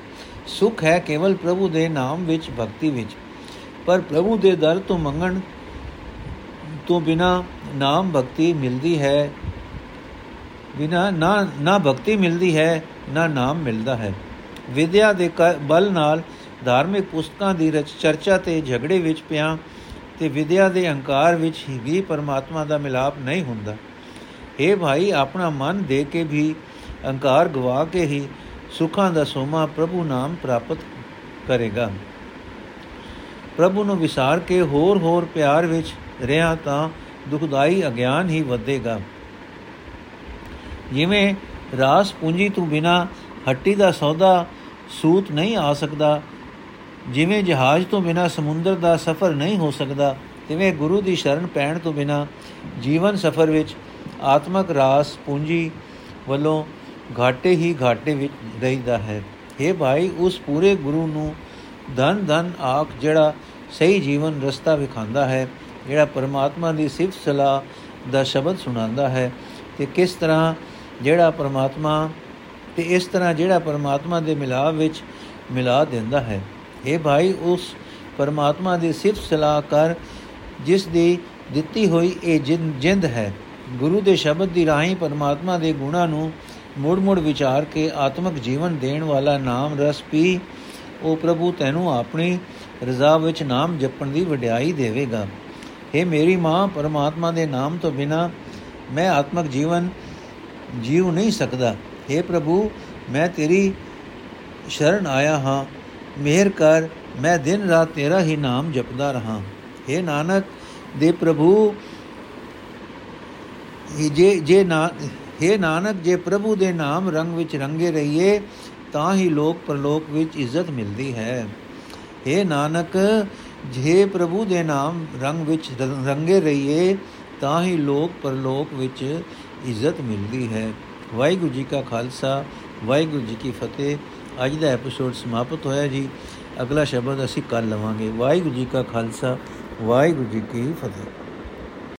ਸੁਖ ਹੈ ਕੇਵਲ ਪ੍ਰਭੂ ਦੇ ਨਾਮ ਵਿੱਚ, ਭਗਤੀ ਵਿੱਚ। ਪਰ ਪ੍ਰਭੂ ਦੇ ਦਰ ਤੋਂ ਮੰਗਣ ਤੋਂ ਬਿਨਾ ਨਾਮ ਭਗਤੀ ਮਿਲਦੀ ਹੈ, ਬਿਨਾ ਨਾ ਨਾ ਭਗਤੀ ਮਿਲਦੀ ਹੈ, ਨਾ ਨਾਮ ਮਿਲਦਾ ਹੈ। ਵਿਦਿਆ ਦੇ ਬਲ ਨਾਲ ਧਾਰਮਿਕ ਪੁਸਤਕਾਂ ਦੀ ਰਚ, ਚਰਚਾ ਤੇ ਝਗੜੇ ਵਿੱਚ ਪਿਆ ਤੇ ਵਿਦਿਆ ਦੇ ਅਹੰਕਾਰ ਵਿੱਚ ਹੀ ਵੀ ਪਰਮਾਤਮਾ ਦਾ ਮਿਲਾਪ ਨਹੀਂ ਹੁੰਦਾ। ਇਹ ਭਾਈ, ਆਪਣਾ ਮਨ ਦੇ ਕੇ ਵੀ ਅਹੰਕਾਰ ਗਵਾ ਕੇ ਹੀ ਸੁਖਾਂ ਦਾ ਸੋਮਾ ਪ੍ਰਭੂ ਨਾਮ ਪ੍ਰਾਪਤ ਕਰੇਗਾ। ਪ੍ਰਭੂ ਨੂੰ ਵਿਸਾਰ ਕੇ ਹੋਰ ਹੋਰ ਪਿਆਰ ਵਿੱਚ ਰਿਹਾ ਤਾਂ ਦੁਖਦਾਈ ਅਗਿਆਨ ਹੀ ਵਧੇਗਾ। ਜਿਵੇਂ ਰਾਸ ਪੂੰਜੀ ਤੋਂ ਬਿਨਾ ਹੱਟੀ ਦਾ ਸੌਦਾ ਸੂਤ ਨਹੀਂ ਆ ਸਕਦਾ। ਜਿਵੇਂ ਜਹਾਜ਼ ਤੋਂ ਬਿਨਾ ਸਮੁੰਦਰ ਦਾ ਸਫ਼ਰ ਨਹੀਂ ਹੋ ਸਕਦਾ, ਤਿਵੇਂ ਗੁਰੂ ਦੀ ਸ਼ਰਨ ਪੈਣ ਤੋਂ ਬਿਨਾ ਜੀਵਨ ਸਫ਼ਰ ਵਿੱਚ ਆਤਮਕ ਰਾਸ ਪੂੰਜੀ ਵੱਲੋਂ ਘਾਟੇ ਹੀ ਘਾਟੇ ਵਿੱਚ ਰਹਿਦਾ ਹੈ। हे ਭਾਈ, ਉਸ ਪੂਰੇ ਗੁਰੂ ਨੂੰ ਧਨ ਧਨ, ਆਖ ਜਿਹੜਾ ਸਹੀ ਜੀਵਨ ਰਸਤਾ ਵਿਖਾਉਂਦਾ ਹੈ, ਜਿਹੜਾ ਪਰਮਾਤਮਾ ਦੀ ਸਿਫਤ ਸਲਾਹ ਦਾ ਸ਼ਬਦ ਸੁਣਾਉਂਦਾ ਹੈ, ਤੇ ਕਿਸ ਤਰ੍ਹਾਂ ਜਿਹੜਾ ਪਰਮਾਤਮਾ ਤੇ ਇਸ ਤਰ੍ਹਾਂ ਜਿਹੜਾ ਪਰਮਾਤਮਾ ਦੇ ਮਿਲਾਪ ਵਿੱਚ ਮਿਲਾ ਦਿੰਦਾ ਹੈ। हे ਭਾਈ, ਉਸ ਪਰਮਾਤਮਾ ਦੀ ਸਿਫਤ ਸਲਾਹ ਕਰ, ਜਿਸ ਦੀ ਦਿੱਤੀ ਹੋਈ ਇਹ ਜਿੰਦ ਹੈ। ਗੁਰੂ ਦੇ ਸ਼ਬਦ ਦੀ ਰਾਹੀਂ ਪਰਮਾਤਮਾ ਦੇ ਗੁਣਾਂ ਨੂੰ ਮੁੜ-ਮੁੜ ਵਿਚਾਰ ਕੇ ਆਤਮਿਕ ਜੀਵਨ ਦੇਣ ਵਾਲਾ ਨਾਮ ਰਸ ਪੀ, ਉਹ ਪ੍ਰਭੂ ਤੈਨੂੰ ਆਪਣੀ ਰਜ਼ਾ ਵਿੱਚ ਨਾਮ ਜਪਣ ਦੀ ਵਡਿਆਈ ਦੇਵੇਗਾ। हे ਮੇਰੀ ਮਾਂ, ਪਰਮਾਤਮਾ ਦੇ ਨਾਮ ਤੋਂ ਬਿਨਾ ਮੈਂ ਆਤਮਿਕ ਜੀਵਨ ਜੀਉ ਨਹੀਂ ਸਕਦਾ। हे ਪ੍ਰਭੂ ਮੈਂ ਤੇਰੀ ਸ਼ਰਨ ਆਇਆ ਹਾਂ ਮਿਹਰ ਕਰ ਮੈਂ ਦਿਨ ਰਾਤ ਤੇਰਾ ਹੀ ਨਾਮ ਜਪਦਾ ਰਹਾ हे ਨਾਨਕ ਦੇ ਪ੍ਰਭੂ ਜੇ ਜੇ ਨਾ हे ਨਾਨਕ ਜੇ ਪ੍ਰਭੂ ਦੇ ਨਾਮ ਰੰਗ ਵਿੱਚ ਰੰਗੇ ਰਹੀਏ ਤਾਂ ਹੀ ਲੋਕ ਪਰਲੋਕ ਵਿੱਚ ਇੱਜ਼ਤ ਮਿਲਦੀ ਹੈ हे ਨਾਨਕ ਜੇ ਪ੍ਰਭੂ ਦੇ ਨਾਮ ਰੰਗ ਵਿੱਚ ਰੰਗੇ ਰਹੀਏ ਤਾਂ ਹੀ ਲੋਕ ਪਰਲੋਕ ਵਿੱਚ ਇੱਜ਼ਤ ਮਿਲਦੀ ਹੈ ਵਾਹਿਗੁਰੂ ਜੀ ਕਾ ਖਾਲਸਾ, ਵਾਹਿਗੁਰੂ ਜੀ ਕੀ ਫਤਿਹ। ਅੱਜ ਦਾ ਐਪੀਸੋਡ ਸਮਾਪਤ ਹੋਇਆ ਜੀ। ਅਗਲਾ ਸ਼ਬਦ ਅਸੀਂ ਕੱਲ ਲਵਾਂਗੇ। ਵਾਹਿਗੁਰੂ ਜੀ ਕਾ ਖਾਲਸਾ, ਵਾਹਿਗੁਰੂ ਜੀ ਕੀ ਫਤਿਹ।